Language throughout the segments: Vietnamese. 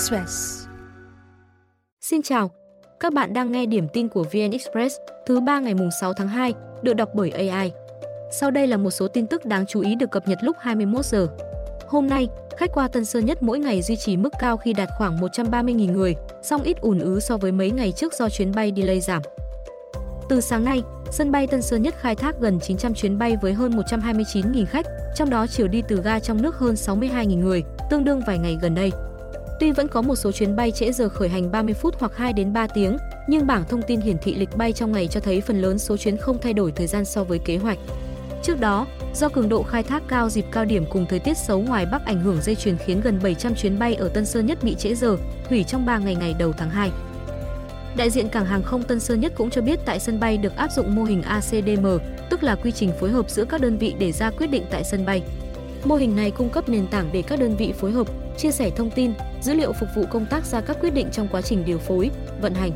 Express. Xin chào, các bạn đang nghe điểm tin của VN Express thứ ba ngày mùng 6 tháng 2, được đọc bởi AI. Sau đây là một số tin tức đáng chú ý được cập nhật lúc 21 giờ. Hôm nay, khách qua Tân Sơn Nhất mỗi ngày duy trì mức cao khi đạt khoảng 130.000 người, song ít ùn ứ so với mấy ngày trước do chuyến bay delay giảm. Từ sáng nay, sân bay Tân Sơn Nhất khai thác gần 900 chuyến bay với hơn 129.000 khách, trong đó chiều đi từ ga trong nước hơn 62.000 người, tương đương vài ngày gần đây. Tuy vẫn có một số chuyến bay trễ giờ khởi hành 30 phút hoặc 2 đến 3 tiếng, nhưng bảng thông tin hiển thị lịch bay trong ngày cho thấy phần lớn số chuyến không thay đổi thời gian so với kế hoạch. Trước đó, do cường độ khai thác cao dịp cao điểm cùng thời tiết xấu ngoài Bắc ảnh hưởng dây chuyền khiến gần 700 chuyến bay ở Tân Sơn Nhất bị trễ giờ, hủy trong 3 ngày ngày đầu tháng 2. Đại diện cảng hàng không Tân Sơn Nhất cũng cho biết tại sân bay được áp dụng mô hình ACDM, tức là quy trình phối hợp giữa các đơn vị để ra quyết định tại sân bay. Mô hình này cung cấp nền tảng để các đơn vị phối hợp, chia sẻ thông tin, dữ liệu phục vụ công tác ra các quyết định trong quá trình điều phối, vận hành.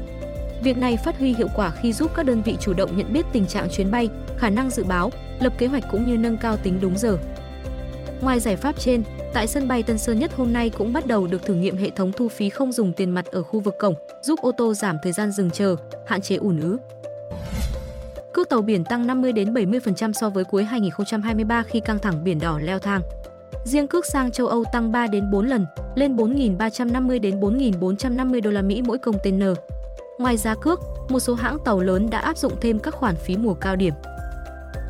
Việc này phát huy hiệu quả khi giúp các đơn vị chủ động nhận biết tình trạng chuyến bay, khả năng dự báo, lập kế hoạch cũng như nâng cao tính đúng giờ. Ngoài giải pháp trên, tại sân bay Tân Sơn Nhất hôm nay cũng bắt đầu được thử nghiệm hệ thống thu phí không dùng tiền mặt ở khu vực cổng, giúp ô tô giảm thời gian dừng chờ, hạn chế ùn ứ. Cước tàu biển tăng 50 đến 70% so với cuối 2023 khi căng thẳng biển đỏ leo thang. Riêng cước sang châu Âu tăng 3 đến 4 lần, lên 4.350 đến 4.450 đô la Mỹ mỗi container. Ngoài giá cước, một số hãng tàu lớn đã áp dụng thêm các khoản phí mùa cao điểm.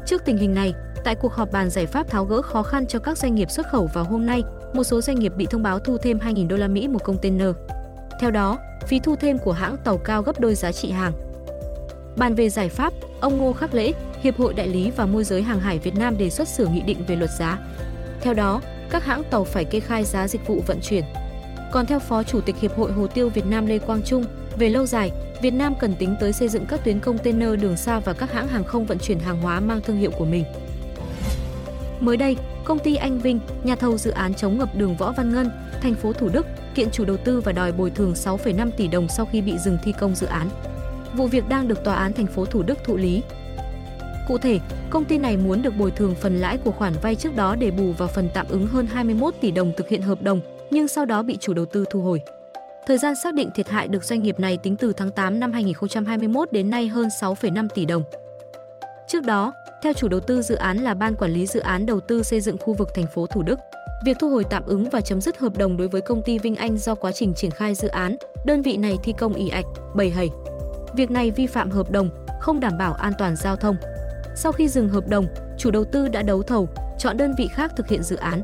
Trước tình hình này, tại cuộc họp bàn giải pháp tháo gỡ khó khăn cho các doanh nghiệp xuất khẩu vào hôm nay, một số doanh nghiệp bị thông báo thu thêm 2.000 đô la Mỹ một container. Theo đó, phí thu thêm của hãng tàu cao gấp đôi giá trị hàng. Bàn về giải pháp, ông Ngô Khắc Lễ, Hiệp hội Đại lý và Môi giới Hàng hải Việt Nam đề xuất sửa nghị định về luật giá. Theo đó, các hãng tàu phải kê khai giá dịch vụ vận chuyển. Còn theo Phó Chủ tịch Hiệp hội Hồ tiêu Việt Nam Lê Quang Trung, về lâu dài, Việt Nam cần tính tới xây dựng các tuyến container đường xa và các hãng hàng không vận chuyển hàng hóa mang thương hiệu của mình. Mới đây, công ty Anh Vinh, nhà thầu dự án chống ngập đường Võ Văn Ngân, thành phố Thủ Đức, kiện chủ đầu tư và đòi bồi thường 6,5 tỷ đồng sau khi bị dừng thi công dự án. Vụ việc đang được tòa án thành phố Thủ Đức thụ lý. Cụ thể, công ty này muốn được bồi thường phần lãi của khoản vay trước đó để bù vào phần tạm ứng hơn 21 tỷ đồng thực hiện hợp đồng, nhưng sau đó bị chủ đầu tư thu hồi. Thời gian xác định thiệt hại được doanh nghiệp này tính từ tháng 8 năm 2021 đến nay hơn 6,5 tỷ đồng. Trước đó, theo chủ đầu tư dự án là Ban Quản lý Dự án Đầu tư xây dựng khu vực thành phố Thủ Đức, việc thu hồi tạm ứng và chấm dứt hợp đồng đối với công ty Vinh Anh do quá trình triển khai dự án, đơn vị này thi công ỉ ạch, bầy hầy. Việc này vi phạm hợp đồng, không đảm bảo an toàn giao thông. Sau khi dừng hợp đồng, chủ đầu tư đã đấu thầu, chọn đơn vị khác thực hiện dự án.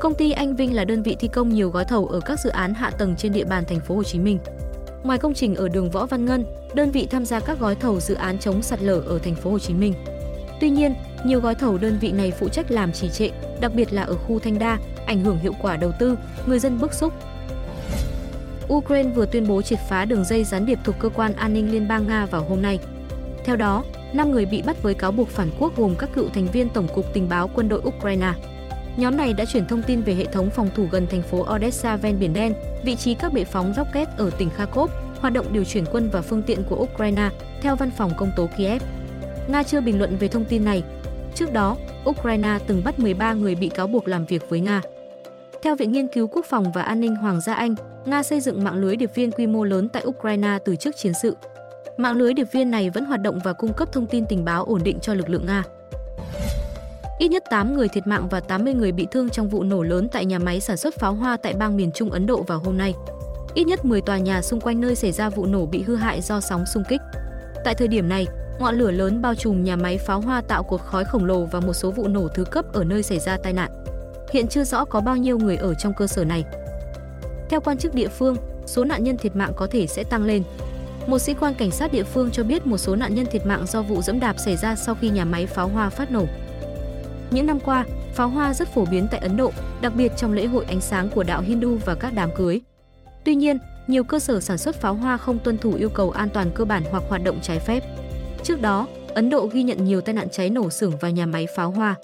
Công ty Anh Vinh là đơn vị thi công nhiều gói thầu ở các dự án hạ tầng trên địa bàn thành phố Hồ Chí Minh. Ngoài công trình ở đường Võ Văn Ngân, đơn vị tham gia các gói thầu dự án chống sạt lở ở thành phố Hồ Chí Minh. Tuy nhiên, nhiều gói thầu đơn vị này phụ trách làm trì trệ, đặc biệt là ở khu Thanh Đa, ảnh hưởng hiệu quả đầu tư, người dân bức xúc. Ukraine vừa tuyên bố triệt phá đường dây gián điệp thuộc cơ quan an ninh liên bang Nga vào hôm nay. Theo đó, 5 người bị bắt với cáo buộc phản quốc gồm các cựu thành viên Tổng cục Tình báo quân đội Ukraine. Nhóm này đã chuyển thông tin về hệ thống phòng thủ gần thành phố Odessa ven Biển Đen, vị trí các bệ phóng rocket ở tỉnh Kharkov, hoạt động điều chuyển quân và phương tiện của Ukraine, theo văn phòng công tố Kiev. Nga chưa bình luận về thông tin này. Trước đó, Ukraine từng bắt 13 người bị cáo buộc làm việc với Nga. Theo Viện Nghiên cứu Quốc phòng và An ninh Hoàng gia Anh, Nga xây dựng mạng lưới điệp viên quy mô lớn tại Ukraine từ trước chiến sự. Mạng lưới điệp viên này vẫn hoạt động và cung cấp thông tin tình báo ổn định cho lực lượng Nga. Ít nhất 8 người thiệt mạng và 80 người bị thương trong vụ nổ lớn tại nhà máy sản xuất pháo hoa tại bang miền Trung Ấn Độ vào hôm nay. Ít nhất 10 tòa nhà xung quanh nơi xảy ra vụ nổ bị hư hại do sóng xung kích. Tại thời điểm này, ngọn lửa lớn bao trùm nhà máy pháo hoa tạo cột khói khổng lồ và một số vụ nổ thứ cấp ở nơi xảy ra tai nạn. Hiện chưa rõ có bao nhiêu người ở trong cơ sở này. Theo quan chức địa phương, số nạn nhân thiệt mạng có thể sẽ tăng lên. Một sĩ quan cảnh sát địa phương cho biết một số nạn nhân thiệt mạng do vụ dẫm đạp xảy ra sau khi nhà máy pháo hoa phát nổ. Những năm qua, pháo hoa rất phổ biến tại Ấn Độ, đặc biệt trong lễ hội ánh sáng của đạo Hindu và các đám cưới. Tuy nhiên, nhiều cơ sở sản xuất pháo hoa không tuân thủ yêu cầu an toàn cơ bản hoặc hoạt động trái phép. Trước đó, Ấn Độ ghi nhận nhiều tai nạn cháy nổ xưởng và nhà máy pháo hoa.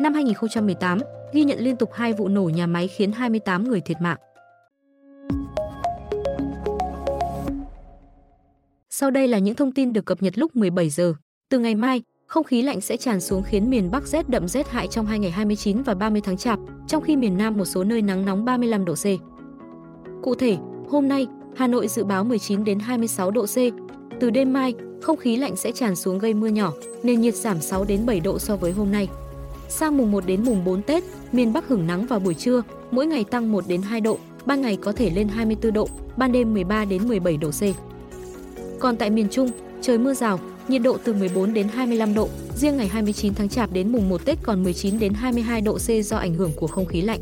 Năm 2018, ghi nhận liên tục hai vụ nổ nhà máy khiến 28 người thiệt mạng. Sau đây là những thông tin được cập nhật lúc 17 giờ. Từ ngày mai, không khí lạnh sẽ tràn xuống khiến miền Bắc rét đậm rét hại trong hai ngày 29 và 30 tháng Chạp, trong khi miền Nam một số nơi nắng nóng 35 độ C. Cụ thể, hôm nay, Hà Nội dự báo 19 đến 26 độ C. Từ đêm mai, không khí lạnh sẽ tràn xuống gây mưa nhỏ, nền nhiệt giảm 6 đến 7 độ so với hôm nay. Sang mùng 1 đến mùng 4 Tết, miền Bắc hưởng nắng vào buổi trưa, mỗi ngày tăng 1 đến 2 độ, ban ngày có thể lên 24 độ, ban đêm 13 đến 17 độ C. Còn tại miền Trung, trời mưa rào, nhiệt độ từ 14 đến 25 độ, riêng ngày 29 tháng Chạp đến mùng 1 Tết còn 19 đến 22 độ C do ảnh hưởng của không khí lạnh.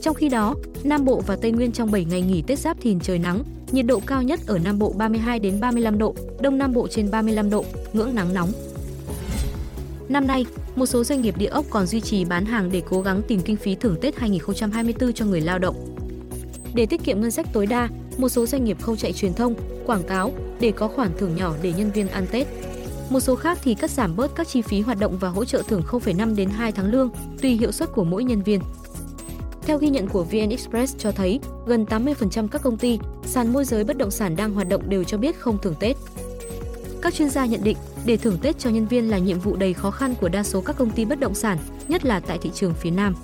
Trong khi đó, Nam Bộ và Tây Nguyên trong 7 ngày nghỉ Tết Giáp Thìn trời nắng, nhiệt độ cao nhất ở Nam Bộ 32 đến 35 độ, Đông Nam Bộ trên 35 độ, ngưỡng nắng nóng. Năm nay, một số doanh nghiệp địa ốc còn duy trì bán hàng để cố gắng tìm kinh phí thưởng Tết 2024 cho người lao động. Để tiết kiệm ngân sách tối đa, một số doanh nghiệp không chạy truyền thông, quảng cáo để có khoản thưởng nhỏ để nhân viên ăn Tết. Một số khác thì cắt giảm bớt các chi phí hoạt động và hỗ trợ thưởng 0,5 đến 2 tháng lương, tùy hiệu suất của mỗi nhân viên. Theo ghi nhận của VN Express cho thấy, gần 80% các công ty, sàn môi giới bất động sản đang hoạt động đều cho biết không thưởng Tết. Các chuyên gia nhận định, để thưởng Tết cho nhân viên là nhiệm vụ đầy khó khăn của đa số các công ty bất động sản, nhất là tại thị trường phía Nam.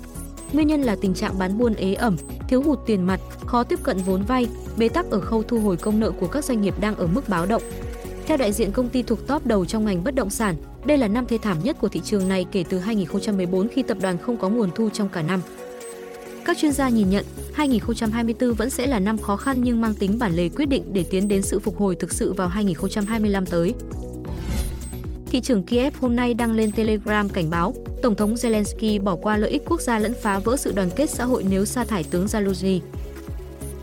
Nguyên nhân là tình trạng bán buôn ế ẩm, thiếu hụt tiền mặt, khó tiếp cận vốn vay, bế tắc ở khâu thu hồi công nợ của các doanh nghiệp đang ở mức báo động. Theo đại diện công ty thuộc top đầu trong ngành bất động sản, đây là năm thê thảm nhất của thị trường này kể từ 2014 khi tập đoàn không có nguồn thu trong cả năm. Các chuyên gia nhìn nhận, 2024 vẫn sẽ là năm khó khăn nhưng mang tính bản lề quyết định để tiến đến sự phục hồi thực sự vào 2025 tới. Thị trưởng Kiev hôm nay đăng lên Telegram cảnh báo, Tổng thống Zelensky bỏ qua lợi ích quốc gia lẫn phá vỡ sự đoàn kết xã hội nếu sa thải tướng Zaluzny.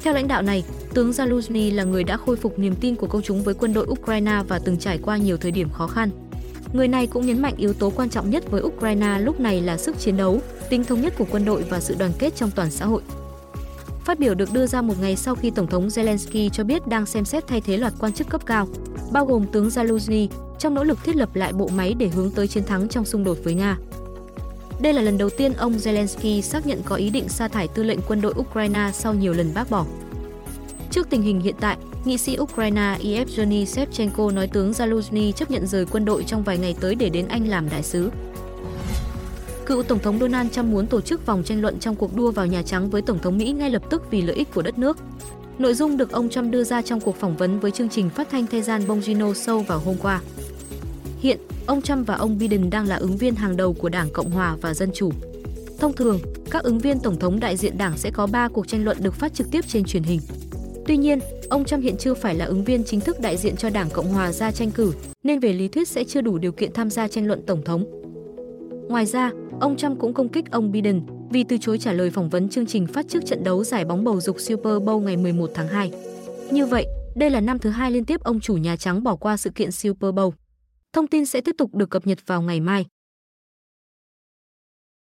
Theo lãnh đạo này, tướng Zaluzny là người đã khôi phục niềm tin của công chúng với quân đội Ukraine và từng trải qua nhiều thời điểm khó khăn. Người này cũng nhấn mạnh yếu tố quan trọng nhất với Ukraine lúc này là sức chiến đấu, tính thống nhất của quân đội và sự đoàn kết trong toàn xã hội. Phát biểu được đưa ra một ngày sau khi Tổng thống Zelensky cho biết đang xem xét thay thế loạt quan chức cấp cao, bao gồm tướng Zaluzny, trong nỗ lực thiết lập lại bộ máy để hướng tới chiến thắng trong xung đột với Nga. Đây là lần đầu tiên ông Zelensky xác nhận có ý định sa thải tư lệnh quân đội Ukraine sau nhiều lần bác bỏ. Trước tình hình hiện tại, nghị sĩ Ukraine Yevgeny Shevchenko nói tướng Zaluzny chấp nhận rời quân đội trong vài ngày tới để đến Anh làm đại sứ. Cựu Tổng thống Donald Trump muốn tổ chức vòng tranh luận trong cuộc đua vào Nhà Trắng với Tổng thống Mỹ ngay lập tức vì lợi ích của đất nước. Nội dung được ông Trump đưa ra trong cuộc phỏng vấn với chương trình phát thanh Thời gian Bongino Show vào hôm qua. Hiện, ông Trump và ông Biden đang là ứng viên hàng đầu của Đảng Cộng hòa và Dân chủ. Thông thường, các ứng viên tổng thống đại diện đảng sẽ có 3 cuộc tranh luận được phát trực tiếp trên truyền hình. Tuy nhiên, ông Trump hiện chưa phải là ứng viên chính thức đại diện cho Đảng Cộng hòa ra tranh cử, nên về lý thuyết sẽ chưa đủ điều kiện tham gia tranh luận tổng thống. Ngoài ra, ông Trump cũng công kích ông Biden vì từ chối trả lời phỏng vấn chương trình phát trước trận đấu giải bóng bầu dục Super Bowl ngày 11 tháng 2. Như vậy, đây là năm thứ hai liên tiếp ông chủ Nhà Trắng bỏ qua sự kiện Super Bowl. Thông tin sẽ tiếp tục được cập nhật vào ngày mai.